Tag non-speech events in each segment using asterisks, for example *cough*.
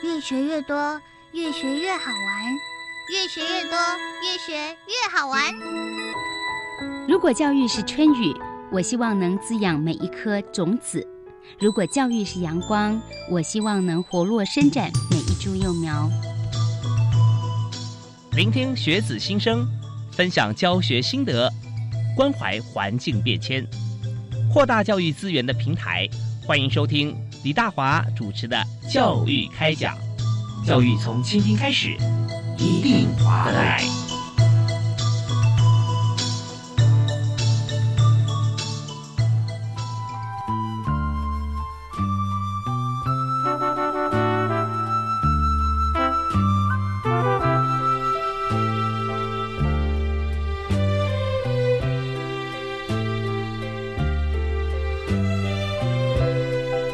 越学越多，越学越好玩，越学越多，越学越好玩。如果教育是春雨，我希望能滋养每一颗种子；如果教育是阳光，我希望能活络伸展每一株幼苗。聆听学子心声，分享教学心得，关怀环境变迁，扩大教育资源的平台。欢迎收听李大华主持的《教育开讲》，教育从倾听开始，一定华来。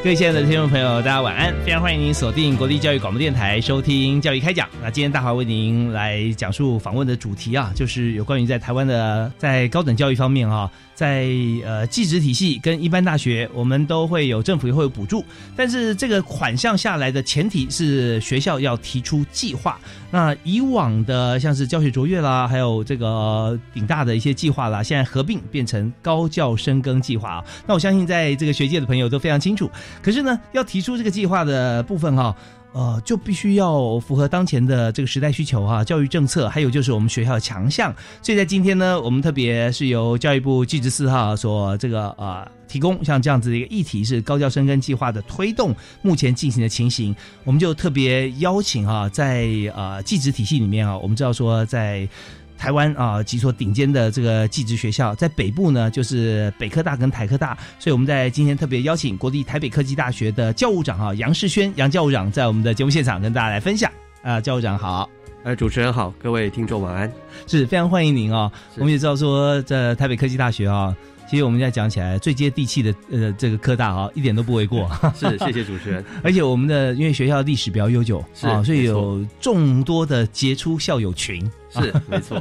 各位亲爱的听众朋友，大家晚安！非常欢迎您锁定国立教育广播电台收听《教育开讲》。那今天大华为您来讲述访问的主题啊，就是有关于在台湾的在高等教育方面啊。在呃，技职体系跟一般大学，我们都会有政府也会有补助，但是这个款项下来的前提是学校要提出计划。那以往的像是教学卓越啦，还有这个顶大的一些计划啦，现在合并变成高教深耕计划啊。那我相信在这个学界的朋友都非常清楚。可是呢，要提出这个计划的部分哈。呃，就必须要符合当前的这个时代需求哈，教育政策，还有就是我们学校的强项。所以在今天呢，我们特别是由教育部技职四号所这个呃提供像这样子的一个议题是高教生根计划的推动目前进行的情形，我们就特别邀请哈，在呃技职体系里面啊，我们知道说在。台湾啊几所顶尖的这个技职学校，在北部呢就是北科大跟台科大，所以我们在今天特别邀请国立台北科技大学的教务长啊杨世轩杨教务长在我们的节目现场跟大家来分享啊教务长好，呃主持人好，各位听众晚安，是非常欢迎您哦。我们也知道说在台北科技大学啊。其实我们现在讲起来，最接地气的呃，这个科大哈，*laughs* 一点都不为过。*laughs* 是，谢谢主持人。*laughs* 而且我们的因为学校历史比较悠久啊，所以有众多的杰出校友群。是，没错。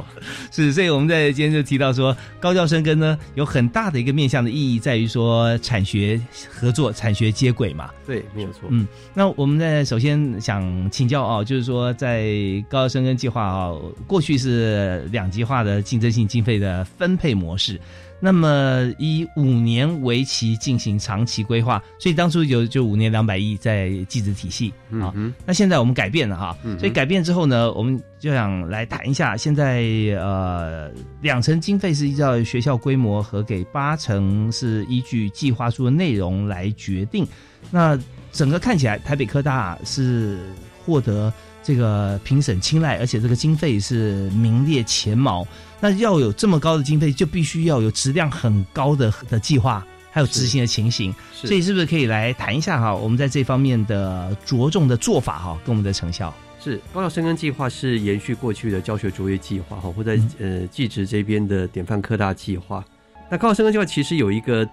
是，所以我们在今天就提到说，高教生根呢，有很大的一个面向的意义，在于说产学合作、产学接轨嘛。对，没有错。嗯，那我们在首先想请教啊，就是说在高教生根计划啊，过去是两极化的竞争性经费的分配模式。那么以五年为期进行长期规划，所以当初有就五年两百亿在计值体系啊。那现在我们改变了哈，所以改变之后呢，我们就想来谈一下，现在呃两成经费是依照学校规模和给八成是依据计划书的内容来决定。那整个看起来，台北科大是获得。这个评审青睐，而且这个经费是名列前茅。那要有这么高的经费，就必须要有质量很高的的计划，还有执行的情形。所以，是不是可以来谈一下哈？我们在这方面的着重的做法哈，跟我们的成效。是高校生根计划是延续过去的教学卓越计划哈，或在呃技职这边的典范科大计划。那高校生根计划其实有一个。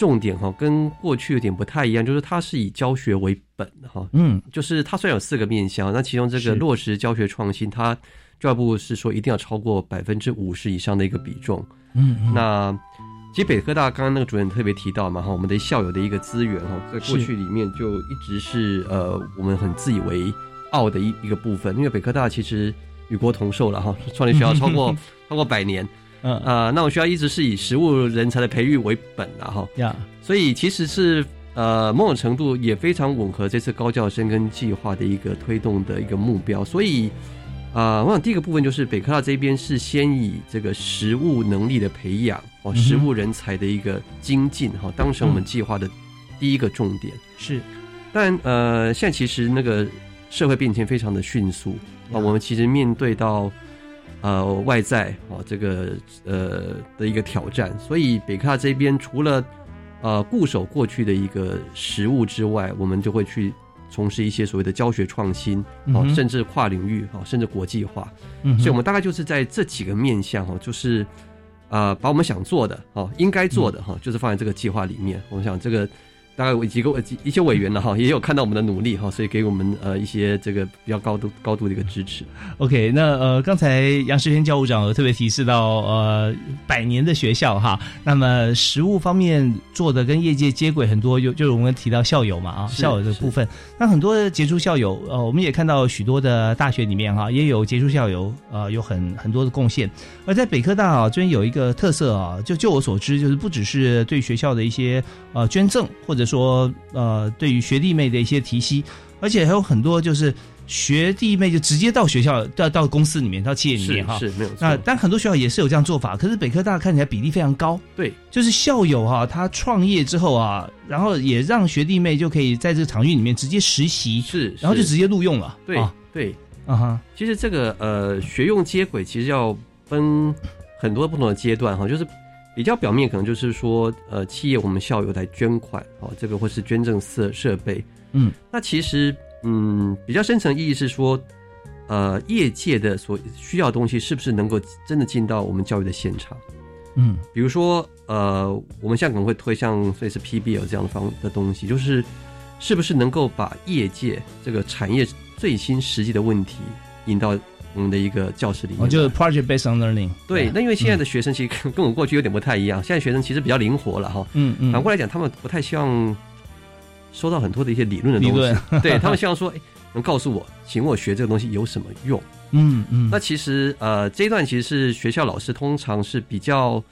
重点哈，跟过去有点不太一样，就是它是以教学为本哈，嗯，就是它虽然有四个面向，那其中这个落实教学创新，它教育部是说一定要超过百分之五十以上的一个比重，嗯，那其实北科大刚刚那个主任特别提到嘛哈，我们的校友的一个资源哈，在过去里面就一直是呃我们很自以为傲的一一个部分，因为北科大其实与国同寿了哈，创立学校超过 *laughs* 超过百年。嗯啊，那我学校一直是以实务人才的培育为本的哈，呀，所以其实是呃某种程度也非常吻合这次高教生根计划的一个推动的一个目标。所以啊，我想第一个部分就是北科大这边是先以这个实务能力的培养哦，实务人才的一个精进哈，当成我们计划的第一个重点是。但呃，现在其实那个社会变迁非常的迅速啊，我们其实面对到。呃，外在啊，这个呃的一个挑战，所以北卡这边除了呃固守过去的一个实物之外，我们就会去从事一些所谓的教学创新，哦，甚至跨领域，哦，甚至国际化。嗯，所以我们大概就是在这几个面向，哈，就是呃把我们想做的，哦，应该做的，哈，就是放在这个计划里面。我想这个。大概几个几一些委员呢哈，也有看到我们的努力哈，所以给我们呃一些这个比较高度高度的一个支持。OK，那呃，刚才杨世轩教务长有特别提示到，呃，百年的学校哈，那么实务方面做的跟业界接轨很多，有就是我们提到校友嘛啊，校友的部分，那很多的杰出校友，呃，我们也看到许多的大学里面哈，也有杰出校友，呃，有很很多的贡献。而在北科大啊，这边有一个特色啊，就就我所知，就是不只是对学校的一些呃捐赠，或者说呃对于学弟妹的一些提携，而且还有很多就是学弟妹就直接到学校到到公司里面到企业里是面哈。是没有错。那，但很多学校也是有这样做法，可是北科大看起来比例非常高，对，就是校友哈、他创业之后啊，然后也让学弟妹就可以在这个场域里面直接实习，是，然后就直接录用了，对啊，对。啊哈，其实这个呃学用接轨其实要分很多不同的阶段哈，就是比较表面可能就是说呃企业我们校友来捐款哦，这个或是捐赠设设备，嗯，那其实嗯比较深层意义是说呃业界的所需要的东西是不是能够真的进到我们教育的现场？嗯比如说，呃，我们现在可能会推像类似 PBL 这样的方的东西，就是是不是能够把业界这个产业最新实际的问题引到我们的一个教室里面来？哦，就是 project based on learning，对。那因为现在的学生其实跟跟我过去有点不太一样，现在学生其实比较灵活了哈。嗯嗯，反过来讲，他们不太希望收到很多的一些理论的东西，*laughs* 对他们希望说，哎，能告诉我，请问我学这个东西有什么用？嗯嗯，那其实呃，这一段其实是学校老师通常是比较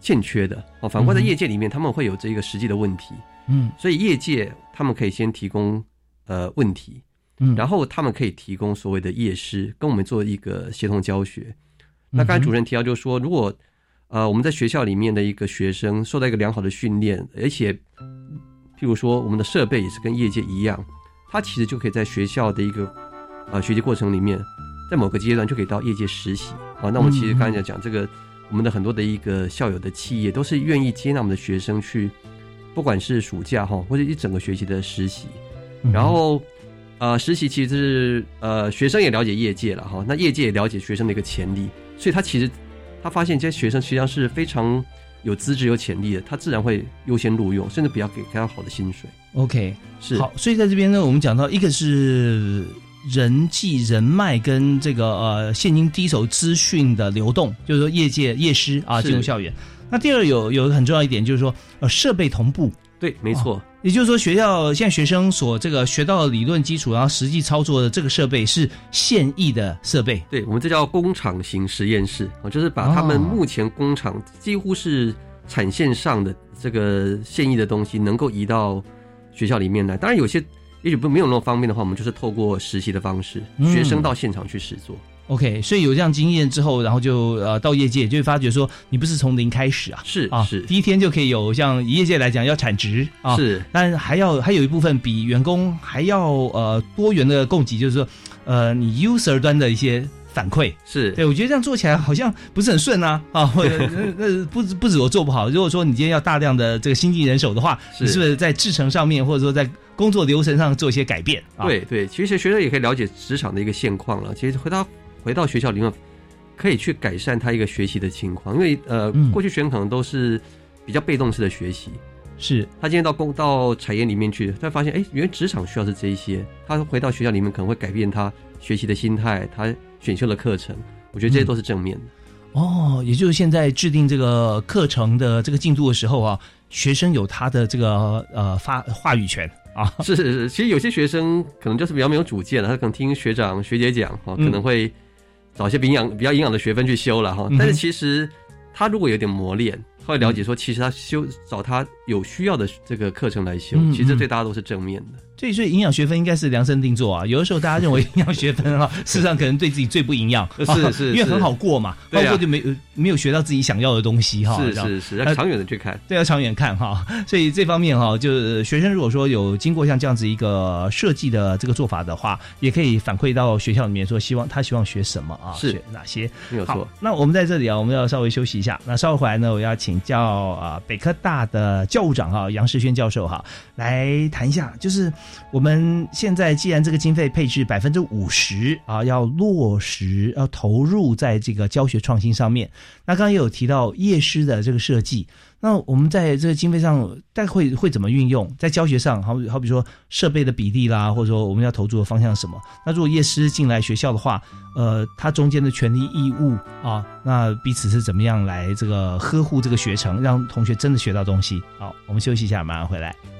欠缺的哦。反观在业界里面，他们会有这个实际的问题，嗯所以业界他们可以先提供呃问题，嗯，然后他们可以提供所谓的夜师跟我们做一个协同教学。那刚才主任提到就是说，如果呃我们在学校里面的一个学生受到一个良好的训练，而且譬如说我们的设备也是跟业界一样，他其实就可以在学校的一个呃学习过程里面，在某个阶段就可以到业界实习啊。那我们其实刚才讲讲这个，我们的很多的一个校友的企业都是愿意接纳我们的学生去，不管是暑假哈或者一整个学期的实习，嗯然后。呃，实习其实是呃，学生也了解业界了哈，那业界也了解学生的一个潜力，所以他其实他发现这些学生实际上是非常有资质、有潜力的，他自然会优先录用，甚至比较给给他好的薪水。OK，是好，所以在这边呢，我们讲到一个是人际人脉跟这个呃现今第一手资讯的流动，就是说业界业师啊进入校园。那第二有有很重要一点就是说呃设备同步，对，没错，也就是说学校现在学生所这个学到的理论基础，然后实际操作的这个设备是现役的设备。对我们这叫工厂型实验室啊，就是把他们哦目前工厂几乎是产线上的这个现役的东西，能够移到学校里面来。当然，有些也许不没有那么方便的话，我们就是透过实习的方式，嗯学生到现场去实做。OK，所以有这样经验之后，然后就呃到业界就会发觉说，你不是从零开始啊，是啊，是。是第一天就可以有像以业界来讲要产值啊，是。但还要还有一部分比员工还要呃多元的供给，就是说呃你 user 端的一些反馈。是，对，我觉得这样做起来好像不是很顺啊啊，*laughs* 或者那那不止不止我做不好，如果说你今天要大量的这个新进人手的话，是。你是不是在制程上面或者说在工作流程上做一些改变啊？，对对，其实学生也可以了解职场的一个现况了。其实回到回到学校里面，可以去改善他一个学习的情况，因为呃，嗯。过去学生可能都是比较被动式的学习。是。他今天到工到产业里面去，他发现哎，原来职场需要是这一些。他回到学校里面可能会改变他学习的心态，他选修的课程，我觉得这些都是正面的。哦，也就是现在制定这个课程的这个进度的时候啊，学生有他的这个呃发话语权。啊，是是是，其实有些学生可能就是比较没有主见了，他可能听学长学姐讲哈，嗯可能会找一些营养比较营养的学分去修了哈。但是其实他如果有点磨练，他会了解说，其实他修找他有需要的这个课程来修嗯，其实对大家都是正面的。所以所以营养学分应该是量身定做啊。*laughs* 有的时候大家认为营养学分啊，*laughs* 事实上可能对自己最不营养，是啊是是因为很好过嘛，对啊好过就没有没有学到自己想要的东西哈。是是是，呃要长远的去看。对，要长远看哈。所以这方面哈，就是学生如果说有经过像这样子一个设计的这个做法的话，也可以反馈到学校里面说，希望他希望学什么啊，是学哪些。好没有错，，那我们在这里啊，我们要稍微休息一下。那稍后回来呢，我要请教啊、北科大的教务长哈杨世轩教授哈来谈一下，就是我们现在既然这个经费配置百分之五十啊，要落实要投入在这个教学创新上面。那刚刚也有提到夜师的这个设计，那我们在这个经费上大概会会怎么运用？在教学上，好好比说设备的比例啦，或者说我们要投注的方向什么？那如果夜师进来学校的话，呃，他中间的权利义务啊，那彼此是怎么样来这个呵护这个学程，让同学真的学到东西？好，我们休息一下，马上回来。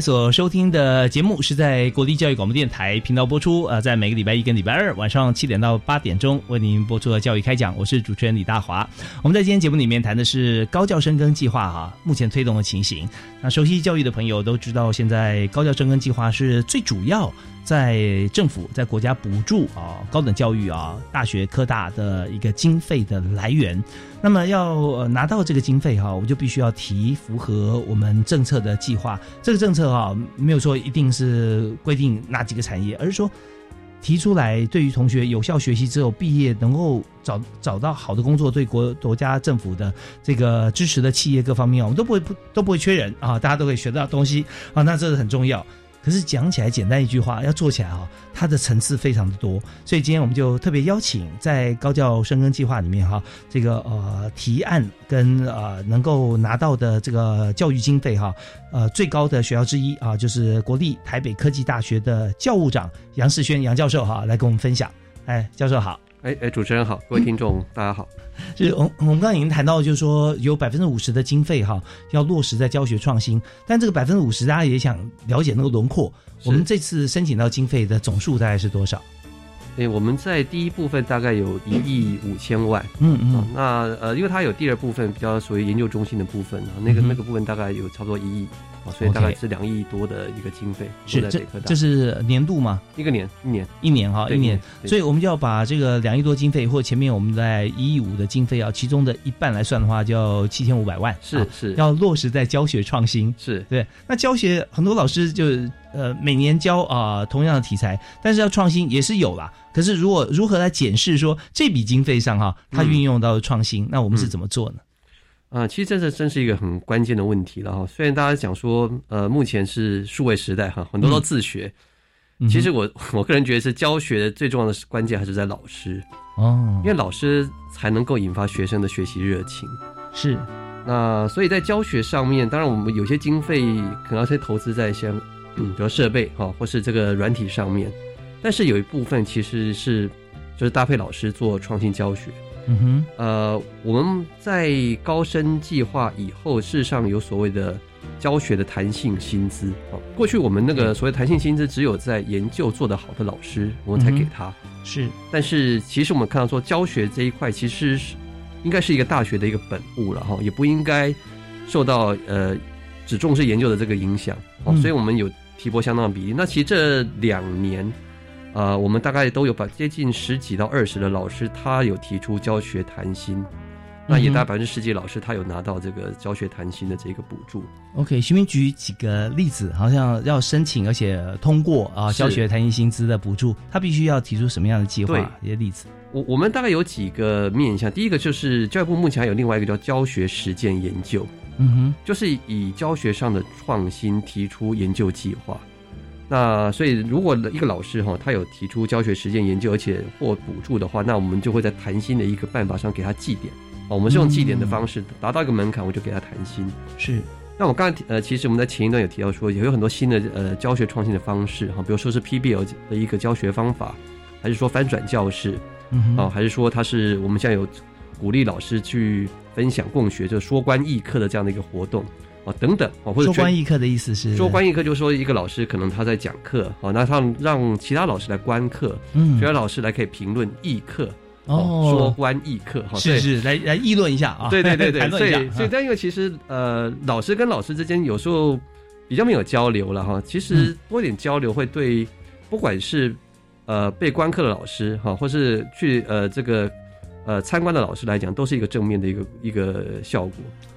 所收听的节目是在国立教育广播电台频道播出，呃，在每个礼拜一跟礼拜二晚上七点到八点钟为您播出的教育开讲，我是主持人李大华。我们在今天节目里面谈的是高教深耕计划哈，目前推动的情形。那熟悉教育的朋友都知道，现在高教深耕计划是最主要。在政府在国家补助啊高等教育啊大学科大的一个经费的来源，那么要拿到这个经费哈，我就必须要提符合我们政策的计划。这个政策哈没有说一定是规定哪几个产业，而是说提出来对于同学有效学习之后毕业能够找找到好的工作，对国国家政府的这个支持的企业各方面我们都不会不都不会缺人啊，大家都可以学到东西啊，那这是很重要。可是讲起来简单一句话，要做起来哈，它的层次非常的多。所以今天我们就特别邀请在高教深耕计划里面哈，这个呃提案跟呃能够拿到的这个教育经费哈，呃最高的学校之一啊，就是国立台北科技大学的教务长杨世轩杨教授哈，来跟我们分享。哎，教授好。哎哎，主持人好，各位听众大家好。*laughs* 就是我我们刚刚已经谈到，就是说有百分之五十的经费哈，要落实在教学创新。但这个百分之五十，大家也想了解那个轮廓。我们这次申请到经费的总数大概是多少？哎，我们在第一部分大概有一亿五千万。嗯嗯。那呃，因为它有第二部分比较属于研究中心的部分啊，那个那个部分大概有差不多一亿。所以大概是两亿多的一个经费，是这这是年度吗？一个年一年。一年哈一年，所以我们就要把这个两亿多经费，或前面我们在一亿五的经费啊，其中的一半来算的话，就要七千五百万，是是。要落实在教学创新，是。对。那教学很多老师就呃每年教啊同样的题材，但是要创新也是有啦。可是如果如何来检视说这笔经费上哈，它运用到创新，那我们是怎么做呢？啊，其实这是真是一个很关键的问题了哈。虽然大家讲说，呃，目前是数位时代哈，很多都自学。其实我 *laughs* 我个人觉得是教学最重要的关键还是在老师哦，因为老师才能够引发学生的学习热情。是，那所以在教学上面，当然我们有些经费可能要先投资在一些，嗯，比如设备哈，或是这个软体上面，但是有一部分其实是就是搭配老师做创新教学。嗯哼，呃，我们在高升计划以后，事实上有所谓的教学的弹性薪资啊。过去我们那个所谓弹性薪资，只有在研究做得好的老师，我们才给他。是，但是其实我们看到说，教学这一块其实是应该是一个大学的一个本物了哈，也不应该受到呃只重视研究的这个影响哦。所以我们有提拨相当的比例。那其实这两年。呃，我们大概都有把接近十几到二十的老师，他有提出教学谈薪，那也大概百分之十几老师他有拿到这个教学谈薪的这个补助。OK，徐明举几个例子，好像要申请而且通过啊，教学谈薪薪资的补助，他必须要提出什么样的计划？一些例子。我我们大概有几个面向，第一个就是教育部目前还有另外一个叫教学实践研究，嗯哼，就是以教学上的创新提出研究计划。那所以，如果一个老师哈，他有提出教学实践研究，而且获补助的话，那我们就会在谈心的一个办法上给他记点。哦，我们是用记点的方式达到一个门槛，我就给他谈心。是。那我刚才呃，其实我们在前一段有提到说，也有很多新的呃教学创新的方式哈，比如说是 PBL 的一个教学方法，还是说翻转教室，啊，还是说它是我们现在有鼓励老师去分享共学，就说观议课的这样的一个活动。哦等等哦，或者说全观一课的意思是？说观一课，就是说一个老师可能他在讲课，哦，那他让其他老师来观课，嗯。其他老师来可以评论议课，哦说观议课，哈，是是来来议论一下啊，对对对对 *laughs* 所以所以但因为其实呃，老师跟老师之间有时候比较没有交流了哈，其实嗯。多一点交流会对不管是呃被观课的老师哈，或是去呃这个呃参观的老师来讲，都是一个正面的一个一个效果。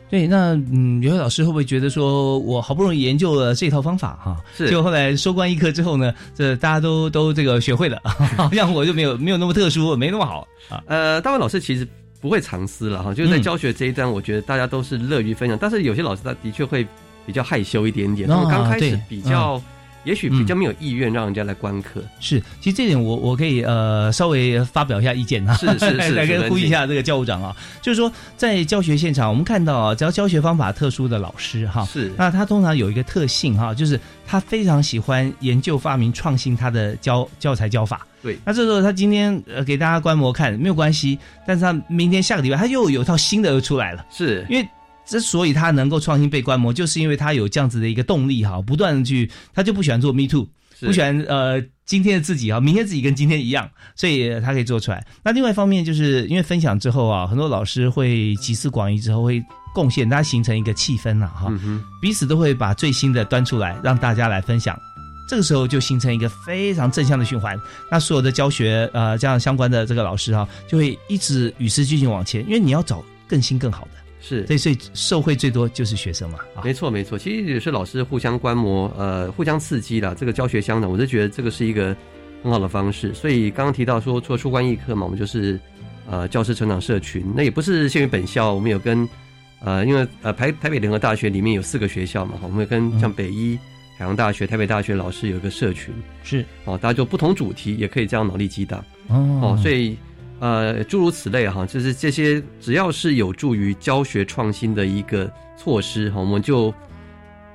对，那嗯，有些老师会不会觉得说，我好不容易研究了这套方法哈，是结果后来收官一课之后呢，这大家都都这个学会了，*laughs* 好像我就没有没有那么特殊，没那么好啊。呃，大卫老师其实不会藏私了哈，就是在嗯教学这一端，我觉得大家都是乐于分享，但是有些老师他的确会比较害羞一点点，哦他们刚开始比较，也许比较嗯。没有意愿让人家来观课。是，其实这点我我可以呃稍微发表一下意见啊，是是是 *laughs* 来来跟呼吁一下这个教务长啊，就是说在教学现场，我们看到啊，只要教学方法特殊的老师哈，是。那他通常有一个特性哈，就是他非常喜欢研究发明创新他的教教材教法。对。那这时候他今天呃给大家观摩看没有关系，但是他明天下个礼拜他又有一套新的又出来了，是，因为。之所以他能够创新被观摩，就是因为他有这样子的一个动力哈，不断的去，他就不喜欢做 me too，不喜欢呃今天的自己啊，明天自己跟今天一样，所以他可以做出来。那另外一方面，就是因为分享之后啊，很多老师会集思广益之后会贡献，它形成一个气氛啊，哈、嗯，彼此都会把最新的端出来，让大家来分享。这个时候就形成一个非常正向的循环。那所有的教学呃这样相关的这个老师哈、就会一直与时俱进往前，因为你要找更新更好的。是对，所以受惠最多就是学生嘛啊。没错没错，其实也是老师互相观摩，呃，互相刺激啦。这个教学相长，我就觉得这个是一个很好的方式。所以刚刚提到说，除了出关一课嘛，我们就是呃教师成长社群，那也不是限于本校，我们有跟呃，因为呃台台北联合大学里面有四个学校嘛，我们有跟像北医、海洋大学、台北大学老师有一个社群，是哦，大家就不同主题也可以这样脑力激荡。哦哦，所以呃，诸如此类哈，就是这些只要是有助于教学创新的一个措施哈，我们就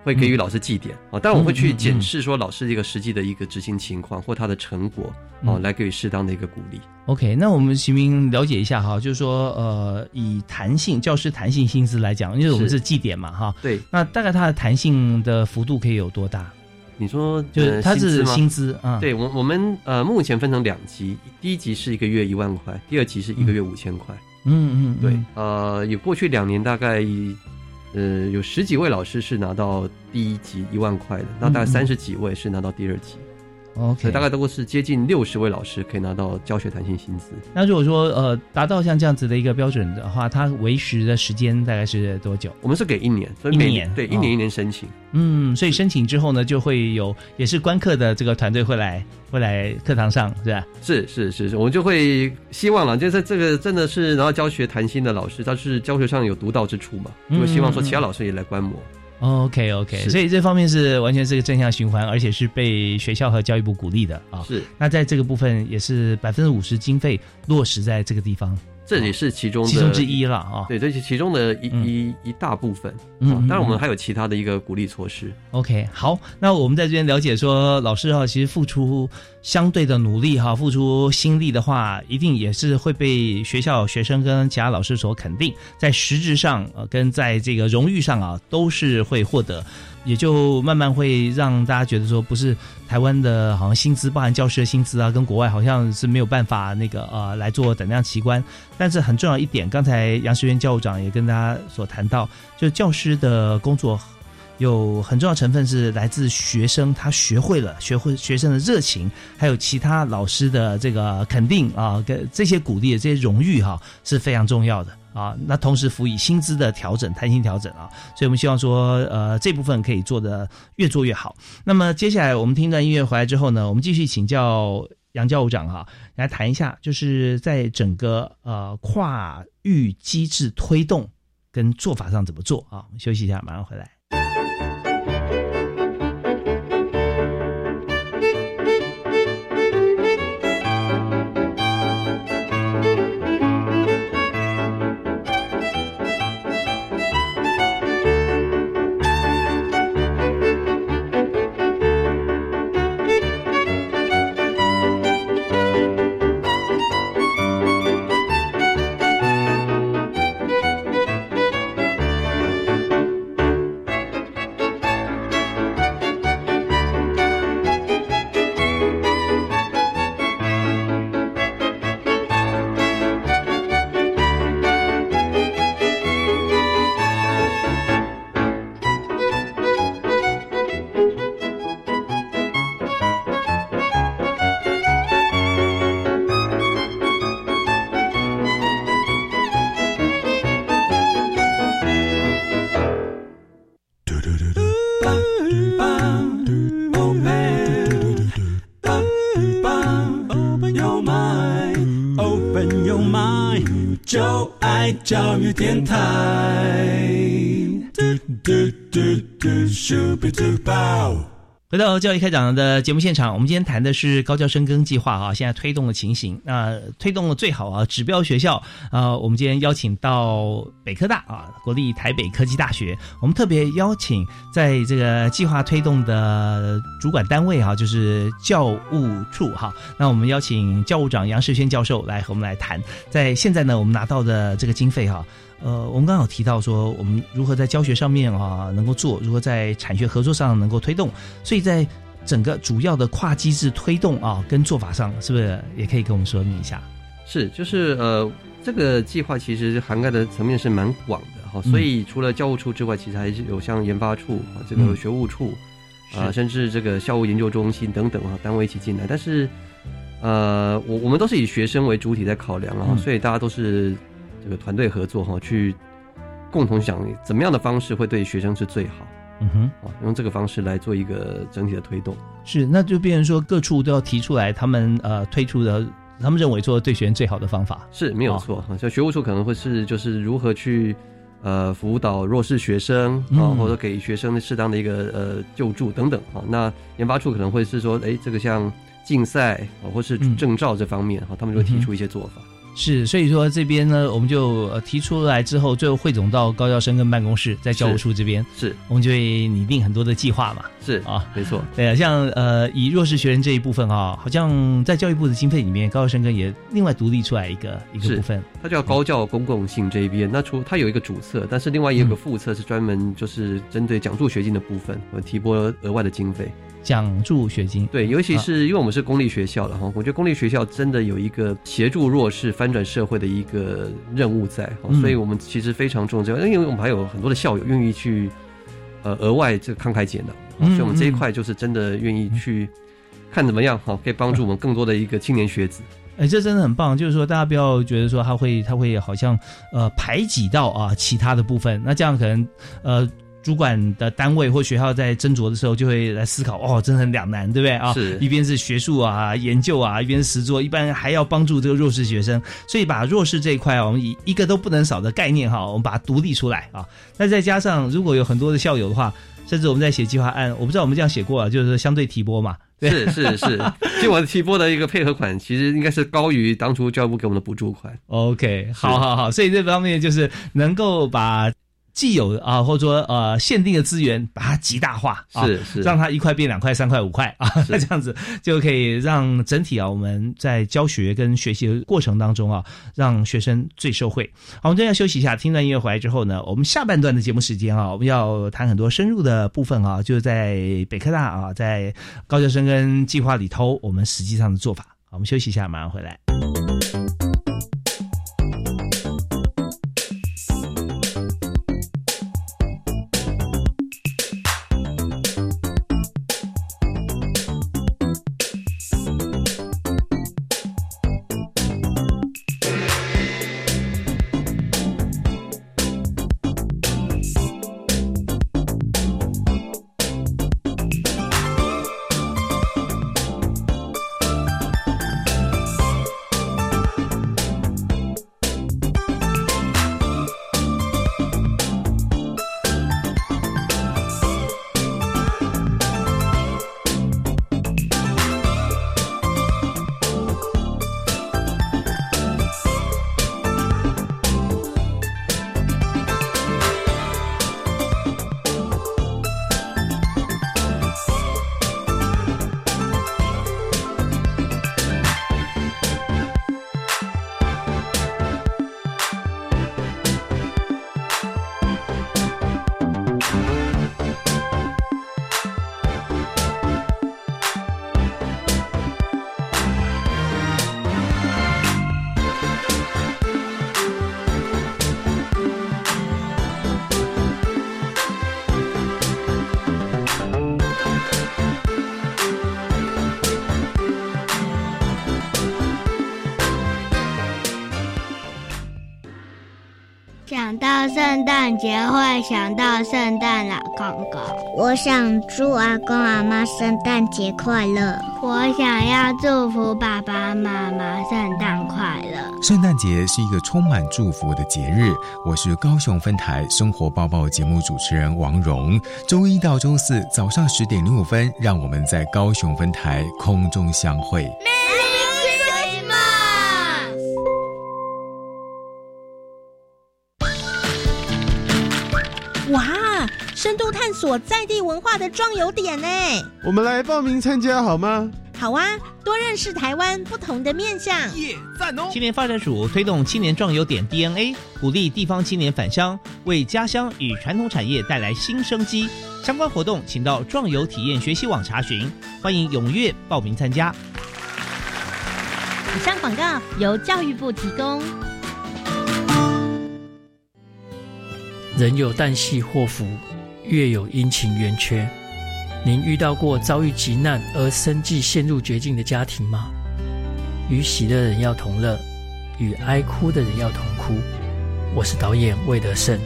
会给予老师记点啊。当然，我会去检视说老师这个实际的一个执行情况或他的成果哦，嗯来给予适当的一个鼓励。OK，那我们行明了解一下哈，就是说呃，以弹性教师弹性薪资来讲，因为我们是是绩点嘛哈，对，那大概它的弹性的幅度可以有多大？你说就是呃它是薪资啊，对我我们呃目前分成两级，第一级是一个月一万块，第二级是一个月五千块。嗯嗯，对嗯，呃，有过去两年大概呃有十几位老师是拿到第一级一万块的，那大概三十几位是拿到第二级，所，OK，以大概都是接近六十位老师可以拿到教学弹性薪资。那如果说呃达到像这样子的一个标准的话，它维持的时间大概是多久？我们是给一年，所以每一年哦对一年一年申请。嗯，所以申请之后呢，就会有也是观课的这个团队会来会来课堂上，是吧？是是是是，我们就会希望了，就是这个真的是拿到教学弹性的老师，他是教学上有独到之处嘛，嗯就希望说其他老师也来观摩。OK OK，所以这方面是完全是个正向循环，而且是被学校和教育部鼓励的啊。是，那在这个部分也是百分之五十经费落实在这个地方，这也是其中的其中之。一了啊。对，这是其中的一、嗯一一大部分。嗯当然，我们嗯还有其他的一个鼓励措施。OK，好，那我们在这边了解说，老师哈，其实付出相对的努力哈，付出心力的话，一定也是会被学校、学生跟其他老师所肯定，在实质上呃，跟在这个荣誉上啊，都是会获得，也就慢慢会让大家觉得说，不是台湾的好像薪资，包含教师的薪资啊，跟国外好像是没有办法那个呃来做等量齐观。但是很重要一点，刚才杨世渊教务长也跟大家所谈到，就教师的工作有很重要成分是来自学生，他学会了，学会学生的热情，还有其他老师的这个肯定啊，跟这些鼓励、这些荣誉哈、是非常重要的啊。那同时辅以薪资的调整、弹性调整啊，所以我们希望说，呃，这部分可以做的越做越好。那么接下来我们听段音乐回来之后呢，我们继续请教杨教务长哈、来谈一下，就是在整个呃跨域机制推动跟做法上怎么做啊？我们休息一下，马上回来。教育开讲的节目现场，我们今天谈的是高教深耕计划啊，现在推动的情形。那推动的最好啊，指标学校啊，我们今天邀请到北科大啊，国立台北科技大学。我们特别邀请在这个计划推动的主管单位哈，就是教务处哈。那我们邀请教务长杨世轩教授来和我们来谈，在现在呢，我们拿到的这个经费哈。呃，我们刚好提到说，我们如何在教学上面啊能够做，如何在产学合作上能够推动，所以在整个主要的跨机制推动啊跟做法上，是不是也可以跟我们说明一下？是，就是呃，这个计划其实涵盖的层面是蛮广的哈，所以除了教务处之外，其实还是有像研发处啊、这个学务处啊，甚至这个校务研究中心等等啊单位一起进来，但是呃，我我们都是以学生为主体在考量啊，所以大家都是。这个团队合作哈，去共同想怎么样的方式会对学生是最好。嗯哼，啊，用这个方式来做一个整体的推动。是，那就变成说各处都要提出来他们呃推出的，他们认为做对学生最好的方法。是没有错，像学务处可能会是就是如何去呃辅导弱势学生啊，或者给学生的适当的一个呃救助等等啊。那研发处可能会是说，哎，这个像竞赛啊，或是证照这方面哈，他们就会提出一些做法。是，所以说这边呢，我们就提出来之后，最后汇总到高教生跟办公室，在教务处这边，是，我们就会拟定很多的计划嘛。是啊，没错。对啊，像呃，以弱势学生这一部分啊，好像在教育部的经费里面，高校生跟也另外独立出来一个一个部分，它叫高教公共性这一边。那除它有一个主册，但是另外也有个副册，是专门就是针对讲助学金的部分，我们提拨额外的经费。奖助学金，对，尤其是因为我们是公立学校了哈，我觉得公立学校真的有一个协助弱势、翻转社会的一个任务在，所以我们其实非常重视，因为我们还有很多的校友愿意去呃额外这慷慨解囊，所以我们这一块就是真的愿意去看怎么样哈，可以帮助我们更多的一个青年学子。哎，这真的很棒，就是说大家不要觉得说他会他会好像呃排挤到啊其他的部分，那这样可能呃。主管的单位或学校在斟酌的时候，就会来思考哦，真的很两难，对不对啊？是一边是学术啊、研究啊，一边实作，一般还要帮助这个弱势学生，所以把弱势这一块啊，我们以一个都不能少的概念哈，我们把它独立出来啊。那再加上如果有很多的校友的话，甚至我们在写计划案，我不知道我们这样写过啊，就是相对提拨嘛。是是是，就我 *laughs* 提拨的一个配合款，其实应该是高于当初教育部给我们的补助款。OK，好好好，所以这方面就是能够把。既有啊，或者说呃限定的资源，把它极大化啊，是是，让它一块变两块、三块、五块啊，*laughs* 那这样子就可以让整体啊，我们在教学跟学习的过程当中啊，让学生最受惠。好，我们这要休息一下，听段音乐回来之后呢，我们下半段的节目时间啊，我们要谈很多深入的部分啊，就是在北科大啊，在高教生跟计划里头，我们实际上的做法。好，我们休息一下，马上回来。节会想到圣诞老公公。我想祝阿公阿妈圣诞节快乐。我想要祝福爸爸妈妈圣诞快乐。圣诞节是一个充满祝福的节日。我是高雄分台生活报报节目主持人王蓉。周一到周四早上十点零五分，让我们在高雄分台空中相会。索在地文化的壮游点呢！我们来报名参加好吗？好啊，多认识台湾不同的面向。耶，赞哦！青年发展署推动青年壮游点 DNA，鼓励地方青年返乡，为家乡与传统产业带来新生机。相关活动请到壮游体验学习网查询，欢迎踊跃报名参加。以上广告由教育部提供。人有旦夕祸福，月有阴晴圆缺。您遇到过遭遇急难而生计陷入绝境的家庭吗？与喜乐的人要同乐，与哀哭的人要同哭。我是导演魏德胜，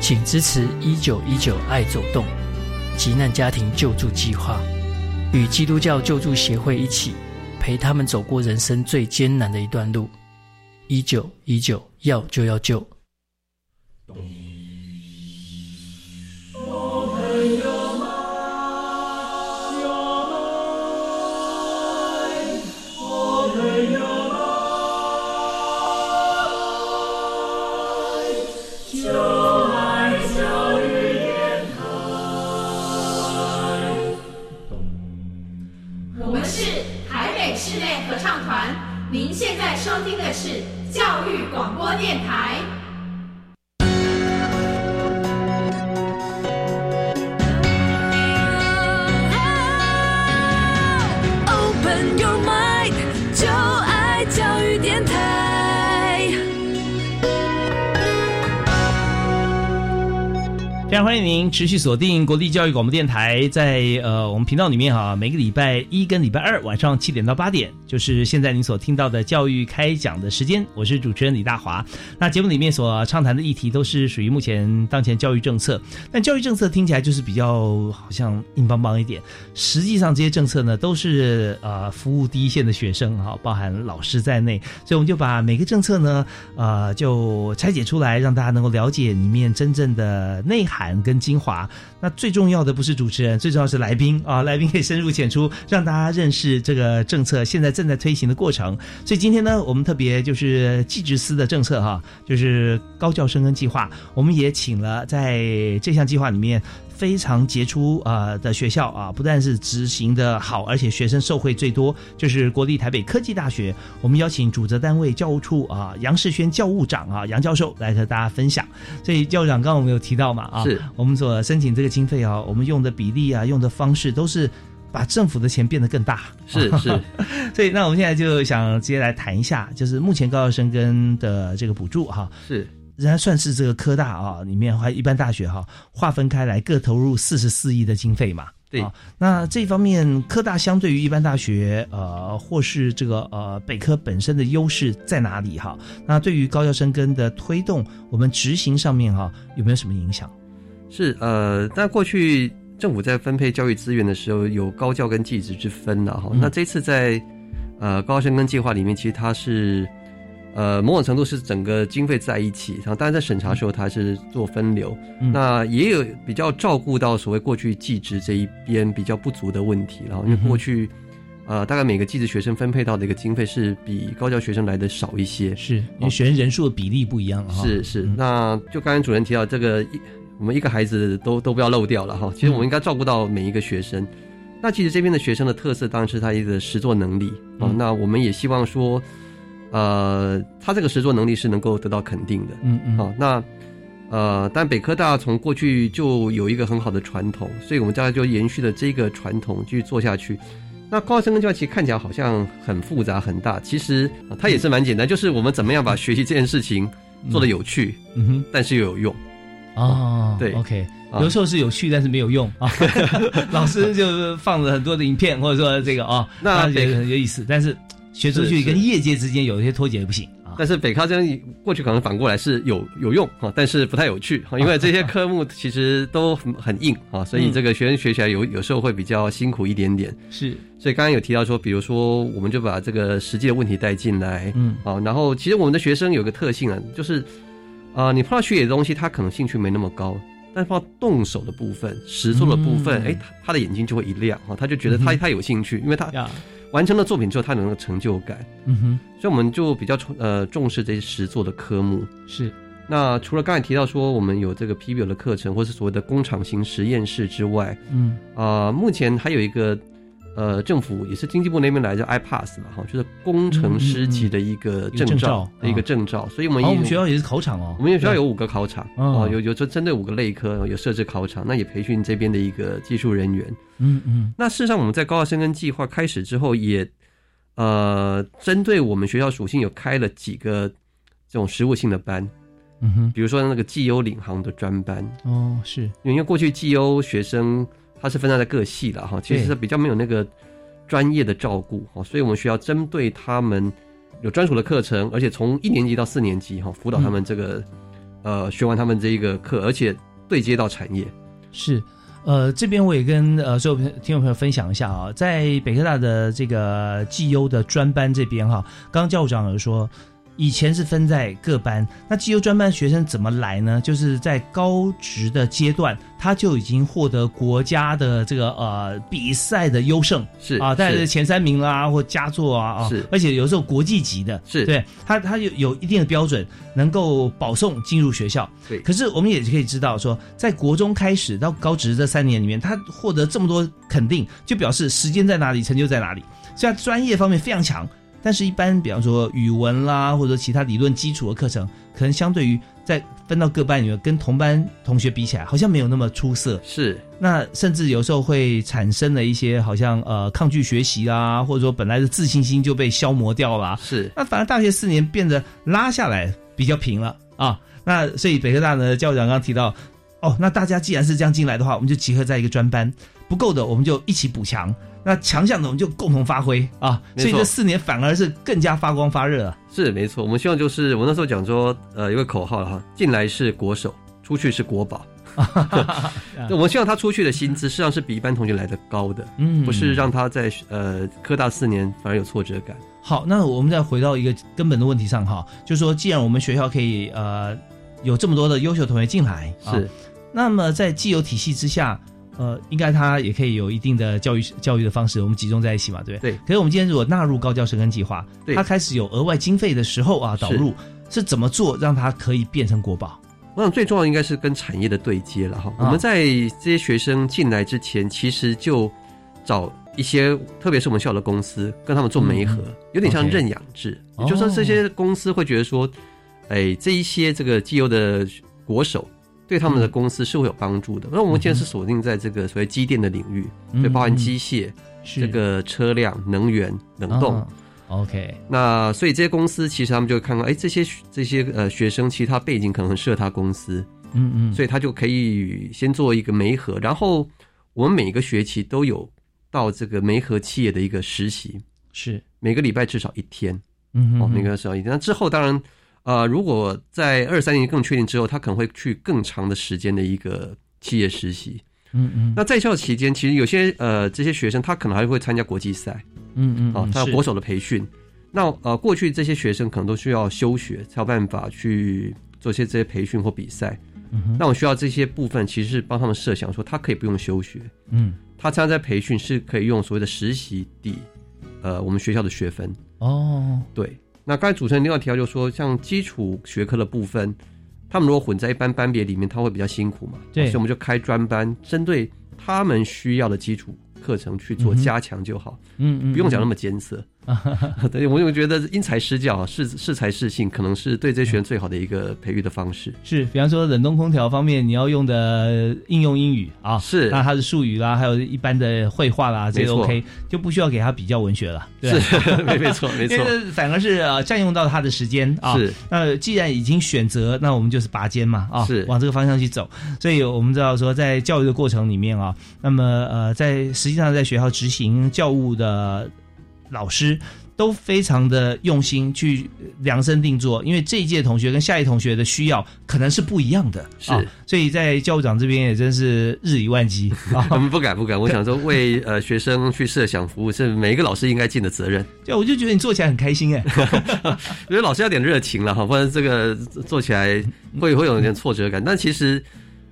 请支持一九一九爱走动急难家庭救助计划，与基督教救助协会一起陪他们走过人生最艰难的一段路。一九一九要就要救。收听的是教育广播电台。欢迎您持续锁定国立教育广播电台，在呃我们频道里面哈，每个礼拜一跟礼拜二晚上七点到八点，就是现在您所听到的教育开讲的时间。我是主持人李大华。那节目里面所畅谈的议题都是属于目前当前教育政策，但教育政策听起来就是比较好像硬邦邦一点，实际上这些政策呢都是呃服务第一线的学生哈，包含老师在内，所以我们就把每个政策呢呃就拆解出来，让大家能够了解里面真正的内涵。跟精华，那最重要的不是主持人，最重要是来宾啊！*laughs* 来宾可以深入浅出，让大家认识这个政策现在正在推行的过程。所以今天呢，我们特别就是技职司的政策哈，就是高教生跟计划，我们也请了在这项计划里面。非常杰出啊的学校啊，不但是执行的好，而且学生受惠最多，就是国立台北科技大学。我们邀请主责单位教务处啊杨世轩教务长啊杨教授来和大家分享。所以教务长刚刚我们有提到嘛啊，是我们所申请这个经费啊，我们用的比例啊，用的方式都是把政府的钱变得更大。是 *laughs* 是，所以那我们现在就想直接来谈一下，就是目前高校生跟的这个补助哈，是。人家算是这个科大啊，里面还一般大学哈，划分开来各投入四十四亿的经费嘛。对、啊，那这方面科大相对于一般大学，呃，或是这个呃北科本身的优势在哪里哈？那对于高校生根的推动，我们执行上面哈有没有什么影响？是呃，那过去政府在分配教育资源的时候有高教跟技职之分的哈。嗯、那这次在呃高校生根计划里面，其实它是。呃，某种程度是整个经费在一起，然后当然在审查的时候，它是做分流，嗯、那也有比较照顾到所谓过去技职这一边比较不足的问题，然后因为过去，呃，大概每个技职学生分配到的一个经费是比高教学生来的少一些，是因为学生人数的比例不一样哈。是是，嗯、那就刚才主任提到这个，一我们一个孩子都都不要漏掉了哈，其实我们应该照顾到每一个学生。那其实这边的学生的特色当然是他一个实作能力哦，那我们也希望说。呃，他这个实作能力是能够得到肯定的，嗯嗯，好、哦，那呃，但北科大从过去就有一个很好的传统，所以我们大家就延续了这个传统继续做下去。那高生跟教育其实看起来好像很复杂很大，其实、啊、它也是蛮简单，就是我们怎么样把学习这件事情做的有趣，嗯哼，但是又有用。哦，对，OK，有时候是有趣，但是没有用啊。*laughs* 老师就放了很多的影片，或者说这个啊，那也很有意思，但是。学出去跟业界之间有一些脱节不行啊。但是北科这样过去可能反过来是有有用啊，但是不太有趣啊，因为这些科目其实都很很硬啊，所以这个学生学起来有有时候会比较辛苦一点点。是，所以刚刚有提到说，比如说我们就把这个实际的问题带进来，嗯，啊，然后其实我们的学生有个特性啊，就是啊，你碰到学野的东西，他可能兴趣没那么高。但是到动手的部分、实做的部分，哎，他他的眼睛就会一亮啊，他就觉得他他有兴趣，因为他完成了作品之后，他有那个成就感。嗯哼，所以我们就比较重呃重视这些实作的科目。是，那除了刚才提到说我们有这个 PBL 的课程，或是所谓的工厂型实验室之外，嗯啊，目前还有一个。呃，政府也是经济部那边来叫 iPass 嘛，哈，就是工程师级的一个证照的一个证照，所以我们我们学校也是考场哦，我们学校有五个考场哦，有有就针对五个类科有设置考场，那也培训这边的一个技术人员，嗯嗯，那事实上我们在高校生根计划开始之后，也呃针对我们学校属性有开了几个这种实务性的班，嗯哼，比如说那个绩优领航的专班，哦，是因为过去绩优学生。它是分散在各系的哈，其实是比较没有那个专业的照顾哈，所以我们需要针对他们有专属的课程，而且从一年级到四年级哈，辅导他们这个呃学完他们这一个课，而且对接到产业。是，呃，这边我也跟呃所有听众朋友分享一下啊，在北科大的这个绩优的专班这边哈，刚刚教务长有说。以前是分在各班，那绩优专班学生怎么来呢？就是在高职的阶段，他就已经获得国家的这个呃比赛的优胜，是啊，带着前三名啦或佳作啊啊，是，而且有时候国际级的，是对他他有有一定的标准，能够保送进入学校。对，可是我们也可以知道说，在国中开始到高职这三年里面，他获得这么多肯定，就表示时间在哪里，成就在哪里，所以他专业方面非常强。但是，一般比方说语文啦，或者其他理论基础的课程，可能相对于在分到各班里面，跟同班同学比起来，好像没有那么出色。是，那甚至有时候会产生了一些好像呃抗拒学习啦，或者说本来的自信心就被消磨掉了。是，那反而大学四年变得拉下来比较平了啊。那所以北科大呢，教务长刚刚提到，哦，那大家既然是这样进来的话，我们就集合在一个专班，不够的我们就一起补强。那强项的我们就共同发挥啊，所以这四年反而是更加发光发热啊。是没错，我们希望就是我那时候讲说，呃，有个口号哈，进来是国手，出去是国宝。*laughs* 我们希望他出去的薪资实际上是比一般同学来的高的，嗯，不是让他在呃科大四年反而有挫折感。好，那我们再回到一个根本的问题上哈，就是说，既然我们学校可以呃有这么多的优秀同学进来，是，那么在既有体系之下。呃，应该他也可以有一定的教育教育的方式，我们集中在一起嘛，对不对？对。可是我们今天如果纳入高教生根计划，他开始有额外经费的时候啊，导入是怎么做，让他可以变成国宝？我想最重要应该是跟产业的对接了哈。我们在这些学生进来之前，其实就找一些，特别是我们学校的公司，跟他们做媒合，有点像认养制，也就是说这些公司会觉得说，哎，这一些这个绩优的国手。对他们的公司是会有帮助的。那我们现在是锁定在这个所谓机电的领域，就包含机械、这个车辆、能源、冷冻。OK，那所以这些公司其实他们就会看到，哎，这些这些呃学生其实他背景可能很适合他公司，嗯嗯，所以他就可以先做一个媒合，然后我们每个学期都有到这个媒合企业的一个实习，是。每个礼拜至少一天，嗯哦，每个至少一天。那之后当然。呃，如果在二三年更确定之后，他可能会去更长的时间的一个企业实习。嗯嗯。那在校期间，其实有些呃这些学生他可能还会参加国际赛。嗯嗯。啊，他有国手的培训。那呃，过去这些学生可能都需要休学才有办法去做些这些培训或比赛。嗯那我需要这些部分，其实是帮他们设想说，他可以不用休学。嗯。他参加培训是可以用所谓的实习抵呃我们学校的学分。哦。对。那刚才主持人另外提到，就是说像基础学科的部分，他们如果混在一般班别里面，他会比较辛苦嘛。对，所以我们就开专班，针对他们需要的基础课程去做加强就好。嗯嗯，不用讲那么艰涩。*laughs* 对，我就觉得因材施教，适适才适性，可能是对这些学生最好的一个培育的方式。是，比方说冷冻空调方面，你要用的应用英语啊，是，那它的术语啦，还有一般的绘画啦，这些 OK，就不需要给他比较文学了。是，没没错没错，反而是呃占用到他的时间啊。是，那既然已经选择，那我们就是拔尖嘛啊，是，往这个方向去走。所以我们知道说，在教育的过程里面啊，那么呃，在实际上在学校执行教务的。老师都非常的用心去量身定做，因为这一届同学跟下一届同学的需要可能是不一样的，是啊所以在教务长这边也真是日理万机 *laughs* 啊。我们不敢不敢，我想说为呃学生去设想服务是每一个老师应该尽的责任。*laughs* 对，我就觉得你做起来很开心哎。我觉得老师要点热情了哈，不然这个做起来会会有点挫折感。但其实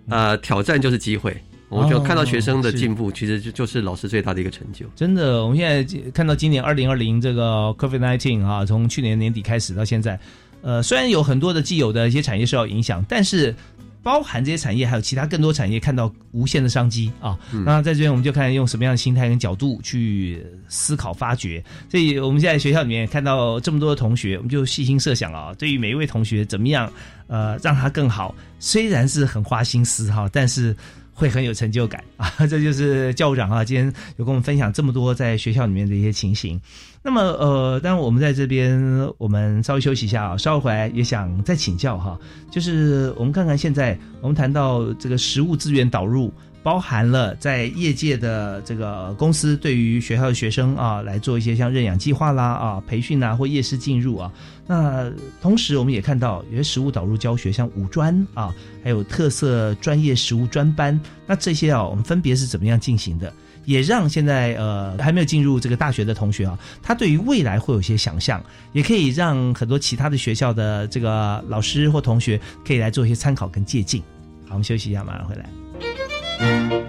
呃挑战就是机会，我就看到学生的进步，其实就就是老师最大的一个成就。真的，我们现在看到今年二零二零这个 COVID nineteen 啊，从去年年底开始到现在，呃，虽然有很多的既有的一些产业受到影响，但是包含这些产业还有其他更多产业看到无限的商机啊。那在这边我们就看用什么样的心态跟角度去思考发掘。所以我们现在学校里面看到这么多的同学，我们就细心设想啊，对于每一位同学怎么样呃让他更好，虽然是很花心思哈，但是。会很有成就感 *laughs* 啊！这就是教务长啊，今天有跟我们分享这么多在学校里面的一些情形。那么呃，当然我们在这边我们稍微休息一下啊，稍后回来也想再请教哈，就是我们看看现在我们谈到这个食物资源导入。包含了在业界的这个公司对于学校的学生啊来做一些像认养计划啦啊培训啊或夜市进入啊，那同时我们也看到有些实物导入教学，像五专啊，还有特色专业实物专班，那这些啊我们分别是怎么样进行的？也让现在呃还没有进入这个大学的同学啊，他对于未来会有些想象，也可以让很多其他的学校的这个老师或同学可以来做一些参考跟借鉴。好，我们休息一下，马上回来。Thank you.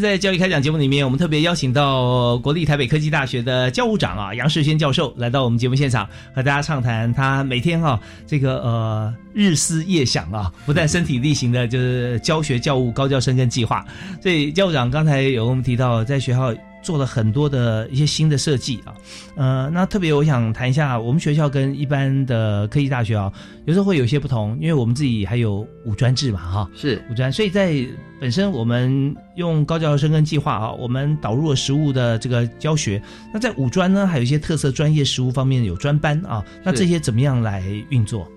在教育开讲节目里面，我们特别邀请到国立台北科技大学的教务长啊杨世轩教授来到我们节目现场，和大家畅谈他每天啊、这个呃日思夜想啊，不但身体力行的，就是教学教务高教生跟计划。所以教务长刚才有跟我们提到，在学校做了很多的一些新的设计啊，呃，那特别我想谈一下，我们学校跟一般的科技大学啊，有时候会有一些不同，因为我们自己还有五专制嘛，哈，是五专，所以在本身我们用高教生跟计划啊，我们导入了实物的这个教学。那在五专呢，还有一些特色专业实务方面有专班啊，那这些怎么样来运作？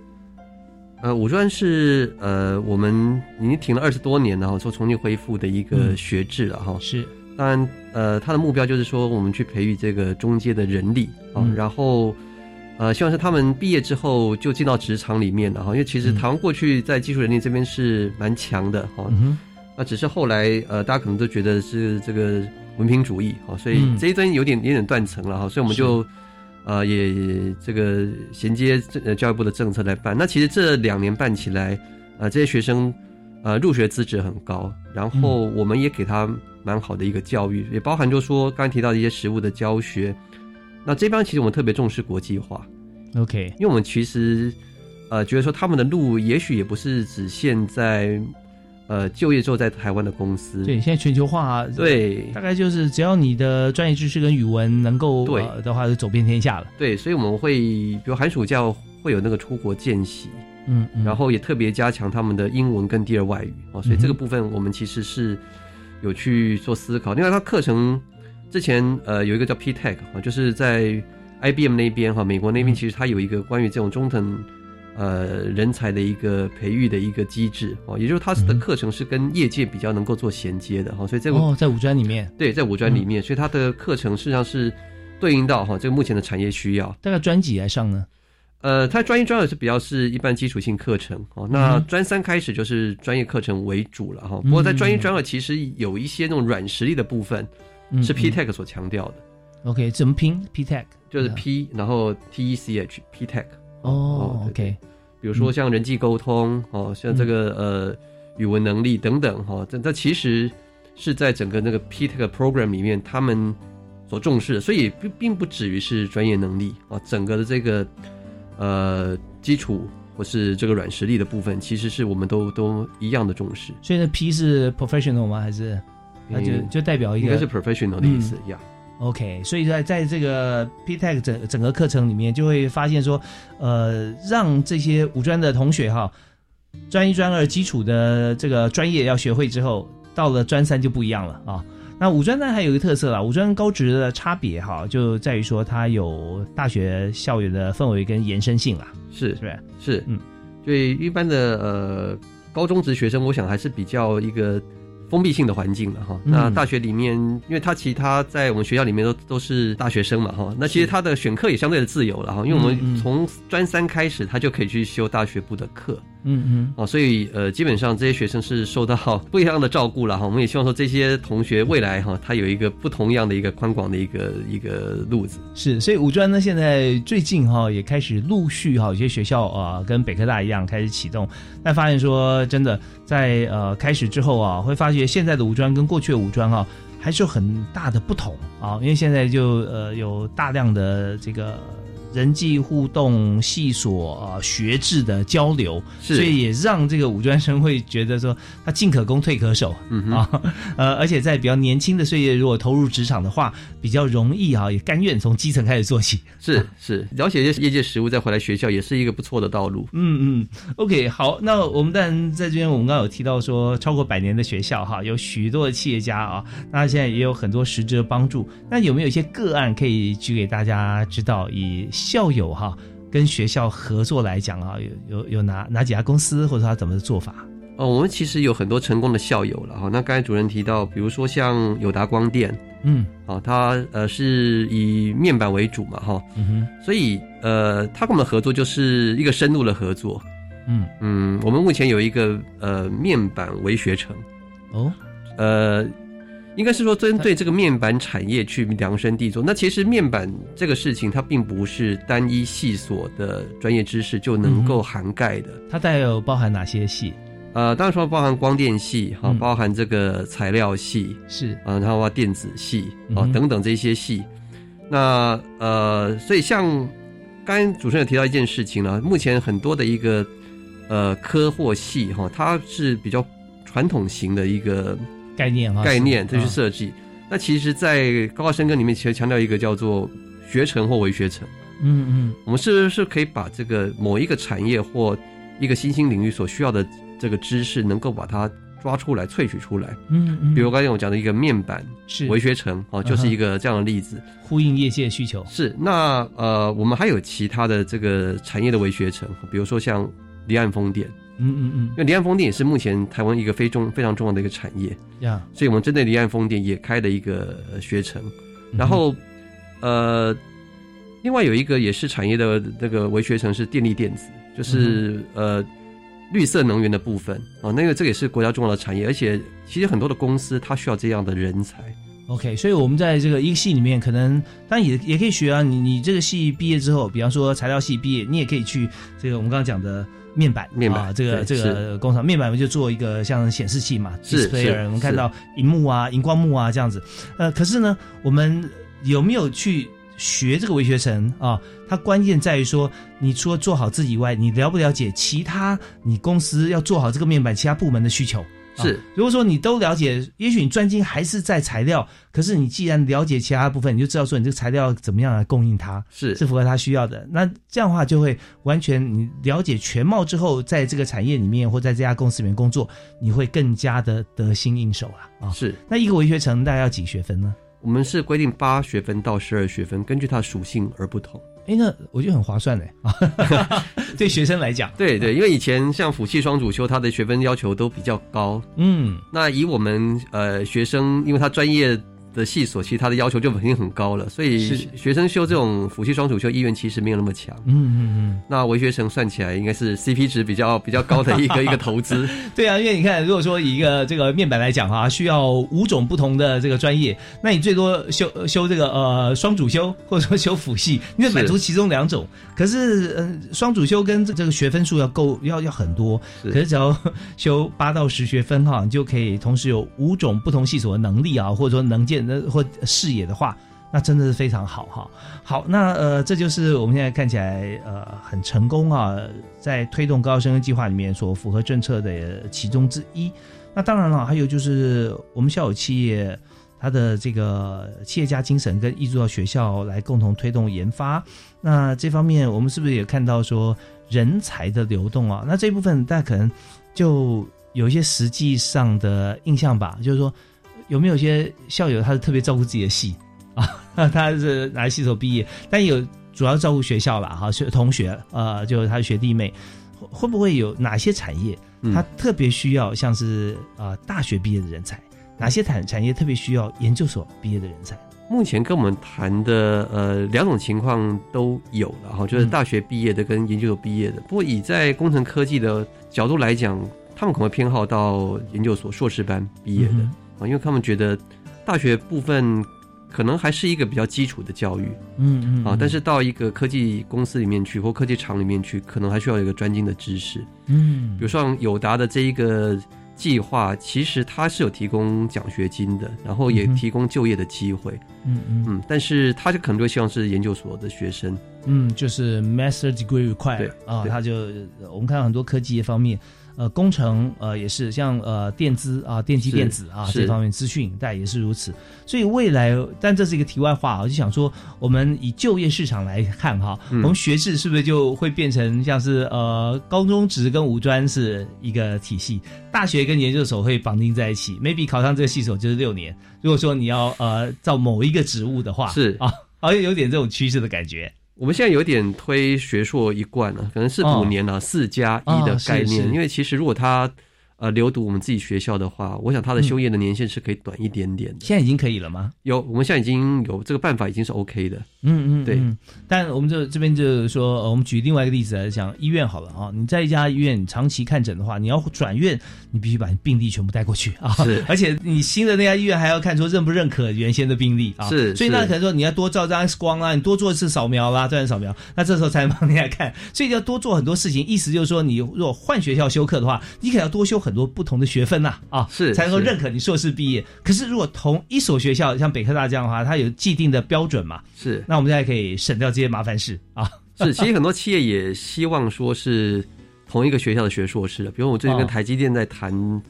呃，五专是呃我们已经停了二十多年了，然后说重新恢复的一个嗯学制了哈。是，当然呃，他的目标就是说我们去培育这个中阶的人力啊，嗯然后呃，希望是他们毕业之后就进到职场里面了哈。因为其实台湾过去在技术人力这边是蛮强的哈，嗯那只是后来呃，大家可能都觉得是这个文凭主义哈，所以嗯这一端有点有点断层了哈，所以我们就。呃，也也这个衔接教育部的政策来办。那其实这两年办起来，呃，这些学生呃入学资质很高，然后我们也给他蛮好的一个教育，也包含就说刚才提到的一些实物的教学。那这边其实我们特别重视国际化，OK，因为我们其实呃觉得说他们的路也许也不是只限在呃就业之后在台湾的公司，对，现在全球化，对。大概就是只要你的专业知识跟语文能够对。呃的话，就走遍天下了。对，所以我们会比如寒暑假会有那个出国见习，嗯，嗯。然后也特别加强他们的英文跟第二外语哦，所以这个部分我们其实是有去做思考。另外，他课程之前呃有一个叫 P-Tech 啊，就是在 IBM 那边哈，美国那边其实它有一个关于这种中等呃人才的一个培育的一个机制哦，也就是他的课程是跟业界比较能够做衔接的哈，所以这个哦，在五专里面，对在五专里面，所以他的课程事实上是对应到哈这个目前的产业需要。大概专几来上呢？呃，它专一、专二是比较是一般基础性课程哦。那嗯专三开始就是专业课程为主了哈。不过在专一、嗯专二其实有一些那种软实力的部分是嗯嗯 P-Tech 所强调的，OK，怎么拼？P-Tech？就是 P 然后 T E C H P-Tech 哦，OK，比如说像人际沟通哦，像这个呃语文能力等等哈，这这其实是在整个那个 PTEC program 里面他们所重视的，所以并并不止于是专业能力啊，整个的这个呃基础或是这个软实力的部分，其实是我们都都一样的重视。所以那 P 是 professional 吗？还是那就就代表一个应该是 professional 的意思呀。OK，所以在在这个 PTEC 整整个课程里面，就会发现说，呃，让这些五专的同学哈，专一、专二基础的这个专业要学会之后，到了专三就不一样了啊。那五专呢还有一个特色啦，五专高职的差别哈，就在于说它有大学校园的氛围跟延伸性啦，是是不是？是，嗯，对一般的呃高中职学生，我想还是比较一个。封闭性的环境了哈，那大学里面，因为他其他在我们学校里面都都是大学生嘛哈，那其实他的选课也相对的自由了哈，因为我们从专三开始，他就可以去修大学部的课，嗯嗯，哦，所以呃，基本上这些学生是受到 *laughs* 不一样的照顾了哈，我们也希望说这些同学未来哈，他有一个不同样的一个宽广的一个一个路子。是，所以五专呢，现在最近哈也开始陆续哈，有些学校啊跟北科大一样开始启动，但发现说真的在呃开始之后啊，会发觉。现在的五专跟过去的五专哈，还是有很大的不同啊，因为现在就呃有大量的这个人际互动、系所啊、学制的交流，所以也让这个五专生会觉得说他进可攻退可守嗯啊，呃，而且在比较年轻的岁月，如果投入职场的话，比较容易啊，也甘愿从基层开始做起。是是，了解一些业界实务，再回来学校也是一个不错的道路。嗯嗯，OK，好，那我们当然在这边，我们刚刚有提到说，超过百年的学校哈，有许多的企业家啊，那现在也有很多实质的帮助。那有没有一些个案可以举给大家知道？以校友哈跟学校合作来讲啊，有有有哪哪几家公司，或者他怎么做法？哦，我们其实有很多成功的校友了哈。那刚才主任提到，比如说像友达光电，嗯，啊，它呃是以面板为主嘛哈，嗯哼，所以呃，他跟我们合作就是一个深入的合作。嗯嗯，我们目前有一个呃面板微学城，哦，呃。应该是说，针对这个面板产业去量身定做。那其实面板这个事情，它并不是单一系所的专业知识就能够涵盖的。它带有包含哪些系？呃，当然说包含光电系哈，包含这个材料系是啊，然后电子系啊等等这些系。那呃，所以像刚才主持人有提到一件事情呢，目前很多的一个呃科或系哈，它是比较传统型的一个。概念哈，概念再去设计。那其实，在高考深耕里面，其实强调一个叫做学成或为学成。嗯嗯，我们是不是可以把这个某一个产业或一个新兴领域所需要的这个知识，能够把它抓出来、萃取出来？嗯嗯。比如刚才我讲的一个面板是为学成哦，就是一个这样的例子，呼应业界需求。是那呃，我们还有其他的这个产业的为学成，比如说像离岸风电。嗯嗯嗯，因为离岸风电也是目前台湾一个非重非常重要的一个产业呀，所以我们针对离岸风电也开了一个学程，然后呃，另外有一个也是产业的那个微学程是电力电子，就是呃绿色能源的部分啊，那个这个也是国家重要的产业，而且其实很多的公司它需要这样的人才。OK，所以我们在这个一个系里面，可能当然也也可以学啊，你你这个系毕业之后，比方说材料系毕业，你也可以去这个我们刚刚讲的。面板，面板啊，这个这个工厂面板，我们就做一个像显示器嘛，display，我们看到荧幕啊、荧光幕啊这样子。呃，可是呢，我们有没有去学这个微学程啊？它关键在于说，你除了做好自己以外，你了不了解其他你公司要做好这个面板其他部门的需求？是，如果说你都了解，也许你专精还是在材料，可是你既然了解其他部分，你就知道说你这个材料怎么样来供应它，是是符合他需要的。那这样的话就会完全你了解全貌之后，在这个产业里面或在这家公司里面工作，你会更加的得心应手了啊。是，那一个文学城大概要几学分呢？我们是规定八学分到十二学分，根据它的属性而不同。哎，那我觉得很划算哎啊！*laughs* 对学生来讲，对对，因为以前像辅系双主修，它的学分要求都比较高。嗯，那以我们呃学生，因为他专业的系所，其实他的要求就已经很高了，所以是学生修这种辅系双主修意愿其实没有那么强。嗯嗯嗯。那文学城算起来应该是 CP 值比较比较高的一个 *laughs* 一个投资。*laughs* 对啊，因为你看，如果说以一个这个面板来讲啊，需要五种不同的这个专业，那你最多修修这个呃双主修，或者说修辅系，你得满足其中两种。可是呃双主修跟这这个学分数要够，要要很多。可是只要 *laughs* 修八到十学分哈，你就可以同时有五种不同系所的能力啊，或者说能见或视野的话。那真的是非常好哈。好，那呃，这就是我们现在看起来呃很成功啊，在推动高升计划里面所符合政策的其中之一。那当然了，还有就是我们校友企业它的这个企业家精神跟艺术到学校来共同推动研发。那这方面我们是不是也看到说人才的流动啊？那这部分大家可能就有一些实际上的印象吧，就是说有没有一些校友他是特别照顾自己的系？*laughs* 啊，他是哪系所毕业？但有主要照顾学校了哈，学同学呃，就是他的学弟妹，会不会有哪些产业他特别需要像是啊大学毕业的人才？哪些产产业特别需要研究所毕业的人才？目前跟我们谈的呃两种情况都有了哈，就是大学毕业的跟研究所毕业的。不过以在工程科技的角度来讲，他们可能会偏好到研究所硕士班毕业的啊，因为他们觉得大学部分。可能还是一个比较基础的教育，嗯嗯啊，但是到一个科技公司里面去或科技厂里面去，可能还需要有一个专精的知识，嗯，比如说友达的这一个计划，其实它是有提供奖学金的，然后也提供就业的机会，嗯嗯嗯，但是他就可能就希望是研究所的学生，嗯，就是 master degree required 啊，他就我们看到很多科技方面。呃，工程呃也是像呃电资啊、电机电子啊这方面资讯但也是如此，所以未来，但这是一个题外话，我就想说，我们以就业市场来看哈，我们学制是不是就会变成像是呃高中职跟五专是一个体系，大学跟研究所会绑定在一起，maybe 考上这个系所就是六年，如果说你要呃造某一个职务的话，是。啊，好像有点这种趋势的感觉。我们现在有点推学硕一贯了，可能是五年了，四加一的概念。因为其实如果他呃留读我们自己学校的话，我想他的修业的年限是可以短一点点的。现在已经可以了吗？有，我们现在已经有这个办法，已经是 OK 的。嗯嗯，对。但我们这这边就是说，我们举另外一个例子来讲，医院好了啊，你在一家医院长期看诊的话，你要转院，你必须把病历全部带过去啊。是。而且你新的那家医院还要看说认不认可原先的病历啊。是。所以那可能说你要多照张 X 光啊，你多做一次扫描啦，这样扫描，那这时候才能帮人家看。所以要多做很多事情，意思就是说，你如果换学校修课的话，你可能要多修很多不同的学分呐啊，是才能够认可你硕士毕业。可是如果同一所学校像北科大这样的话，它有既定的标准嘛？是。那我们现在可以省掉这些麻烦事啊。是，其实很多企业也希望说是同一个学校的学硕士的，比如我最近跟台积电在谈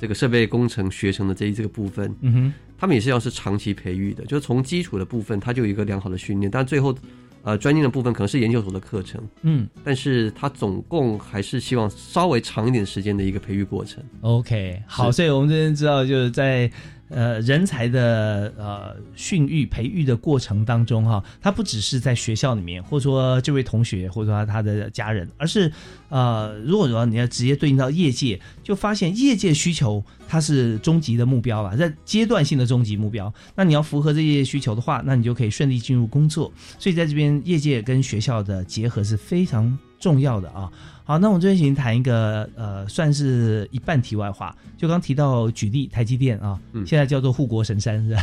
这个设备工程学成的这一这个部分，嗯哼，他们也是要是长期培育的，就是从基础的部分，它就有一个良好的训练，但最后呃专业的部分可能是研究所的课程，嗯，但是他总共还是希望稍微长一点时间的一个培育过程。OK，好，所以我们这边知道就是在。呃，人才的呃训育培育的过程当中哈，他不只是在学校里面，或者说这位同学，或者说他的家人，而是呃，如果说你要直接对应到业界，就发现业界需求它是终极的目标了，在阶段性的终极目标。那你要符合这些需求的话，那你就可以顺利进入工作。所以在这边，业界跟学校的结合是非常重要的啊。好，那我们这边先谈一个呃，算是一半题外话。就刚提到举例台积电啊，嗯、现在叫做护国神山是吧？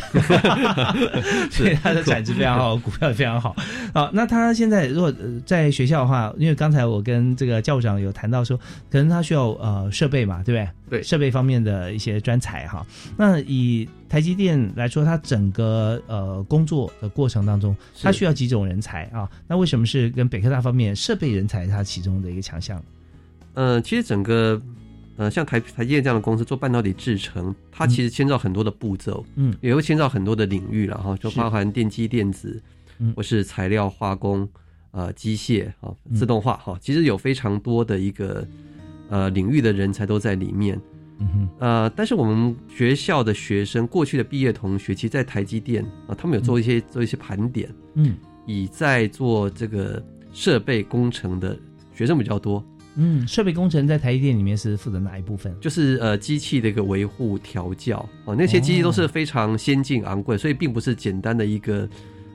*laughs* 所以它的产值非常好，股票也非常好。啊，那他现在如果在学校的话，因为刚才我跟这个教务长有谈到说，可能他需要呃设备嘛，对不对？对，设备方面的一些专才哈。那以台积电来说，它整个呃工作的过程当中，它需要几种人才啊？那为什么是跟北科大方面设备人才它其中的一个强项？呃，其实整个呃像台台积电这样的公司做半导体制成，它其实牵造很多的步骤，嗯，也会牵造很多的领域了哈，就包含电机电子，嗯，或是材料化工、呃机械啊、自动化哈，其实有非常多的一个呃领域的人才都在里面。呃，但是我们学校的学生过去的毕业同学，其实，在台积电啊，他们有做一些、嗯、做一些盘点，嗯，以在做这个设备工程的学生比较多，嗯，设备工程在台积电里面是负责哪一部分？就是呃机器的一个维护调教哦，那些机器都是非常先进昂贵，所以并不是简单的一个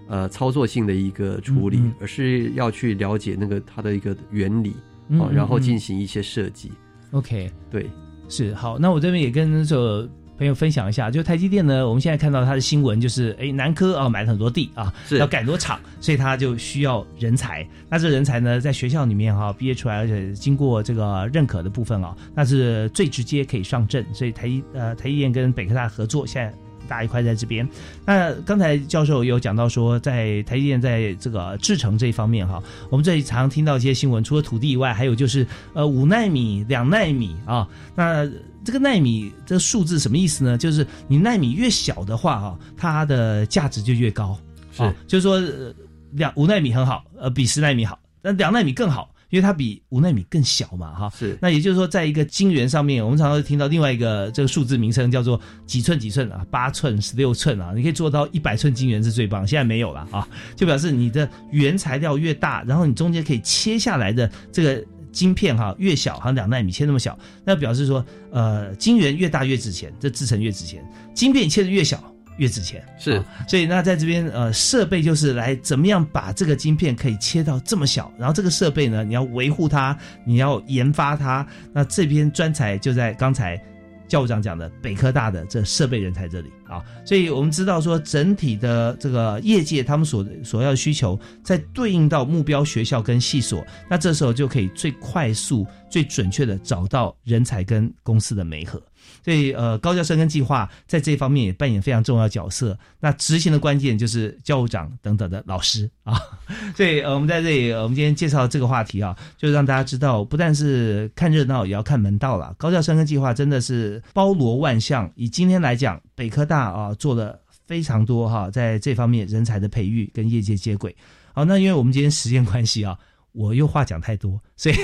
呃操作性的一个处理，嗯嗯而是要去了解那个它的一个原理哦，然后嗯进行一些设计。OK，对，是好。那我这边也跟这个朋友分享一下，就台积电呢，我们现在看到它的新闻就是，哎，南科啊买了很多地啊，是要盖很多厂，所以它就需要人才。那这人才呢，在学校里面哈、毕业出来，而且经过这个认可的部分啊，那是最直接可以上阵。所以台积呃台积电跟北科大合作，现在。大一块在这边，那刚才教授有讲到说，在台积电在这个制程这一方面哈，我们这里常听到一些新闻，除了土地以外，还有就是呃五纳米、两纳米啊。那这个纳米这个数字什么意思呢？就是你纳米越小的话哈，它的价值就越高。是啊，就是说呃两五纳米很好，呃，比十纳米好，但两纳米更好。因为它比五纳米更小嘛，哈，是。那也就是说，在一个晶圆上面，我们常常会听到另外一个这个数字名称叫做几寸几寸啊，八寸、十六寸啊，你可以做到一百寸晶圆是最棒，现在没有了啊，就表示你的原材料越大，然后你中间可以切下来的这个晶片哈越小，好像两纳米切那么小，那表示说，呃，晶圆越大越值钱，这制成越值钱，晶片切的越小。越值钱。是，所以那在这边呃设备就是来怎么样把这个晶片可以切到这么小，然后这个设备呢你要维护它，你要研发它，那这边专才就在刚才教务长讲的北科大的这设备人才这里。啊，所以我们知道说整体的这个业界他们所所要的需求，在对应到目标学校跟系所，那这时候就可以最快速、最准确的找到人才跟公司的媒合。所以，呃，高教生根计划在这方面也扮演非常重要角色。那执行的关键就是教务长等等的老师啊。*laughs* 所以，呃，我们在这里，我们今天介绍这个话题啊，就让大家知道，不但是看热闹，也要看门道了。高教生根计划真的是包罗万象。以今天来讲，北科大啊做了非常多哈，在这方面人才的培育跟业界接轨。好，那因为我们今天时间关系啊，我又话讲太多，所以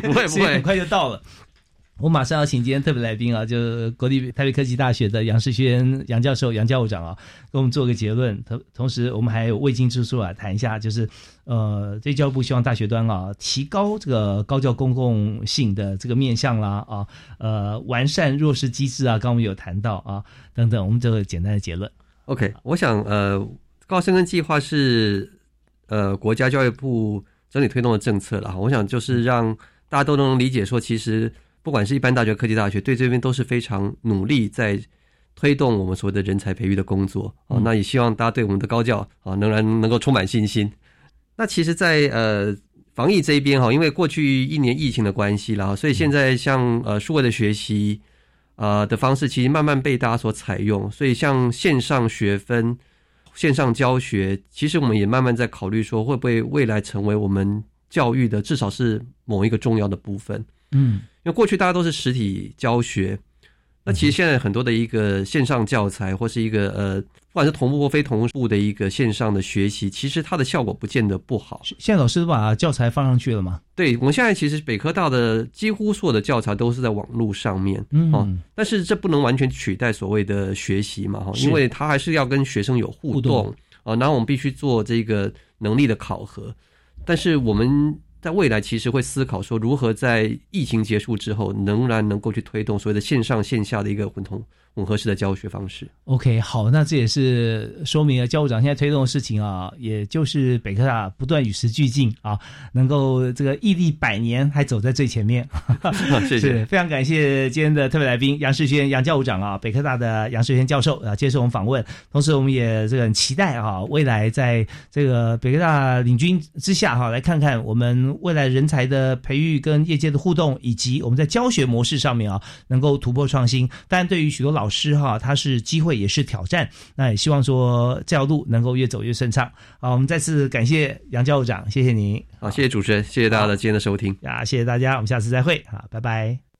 不 *laughs* 会不会，很快就到了。我马上要请今天特别来宾啊，就是国立台北科技大学的杨世轩杨教授、杨教务长啊，给我们做个结论。同同时，我们还有未经之书啊，谈一下，就是呃，这教育部希望大学端啊，提高这个高教公共性的这个面向啦啊，呃，完善弱势机制啊，刚刚我们有谈到啊，等等，我们这个简单的结论。OK，我想呃，高生根计划是呃国家教育部整体推动的政策了。我想就是让大家都能理解说，其实。不管是一般大学、科技大学，对这边都是非常努力在推动我们所谓的人才培育的工作啊、嗯。那也希望大家对我们的高教啊，仍然能够充满信心。那其实在，在呃防疫这一边哈，因为过去一年疫情的关系啦，所以现在像呃数位的学习啊的方式，其实慢慢被大家所采用。所以像线上学分、线上教学，其实我们也慢慢在考虑说，会不会未来成为我们教育的至少是某一个重要的部分。嗯。因为过去大家都是实体教学，那其实现在很多的一个线上教材或是一个呃，不管是同步或非同步的一个线上的学习，其实它的效果不见得不好。现在老师都把教材放上去了吗？对，我们现在其实北科大的几乎所有的教材都是在网络上面，嗯，哦，但是这不能完全取代所谓的学习嘛，哈，因为它还是要跟学生有互动啊，然后我们必须做这个能力的考核，但是我们。在未来，其实会思考说如何在疫情结束之后，仍然能够去推动所谓的线上线下的一个混同。混合式的教学方式。OK，好，那这也是说明了教务长现在推动的事情啊，也就是北科大不断与时俱进啊，能够这个屹立百年，还走在最前面。*laughs* 谢谢，非常感谢今天的特别来宾杨世轩杨教务长啊，北科大的杨世轩教授啊，接受我们访问。同时，我们也这个很期待啊，未来在这个北科大领军之下哈、啊，来看看我们。未来人才的培育跟业界的互动，以及我们在教学模式上面啊，能够突破创新。当然，对于许多老师哈，他是机会也是挑战。那也希望说这条路能够越走越顺畅。好，我们再次感谢杨教务长，谢谢您。好，谢谢主持人，谢谢大家的今天的收听。啊，谢谢大家，我们下次再会。好，拜拜。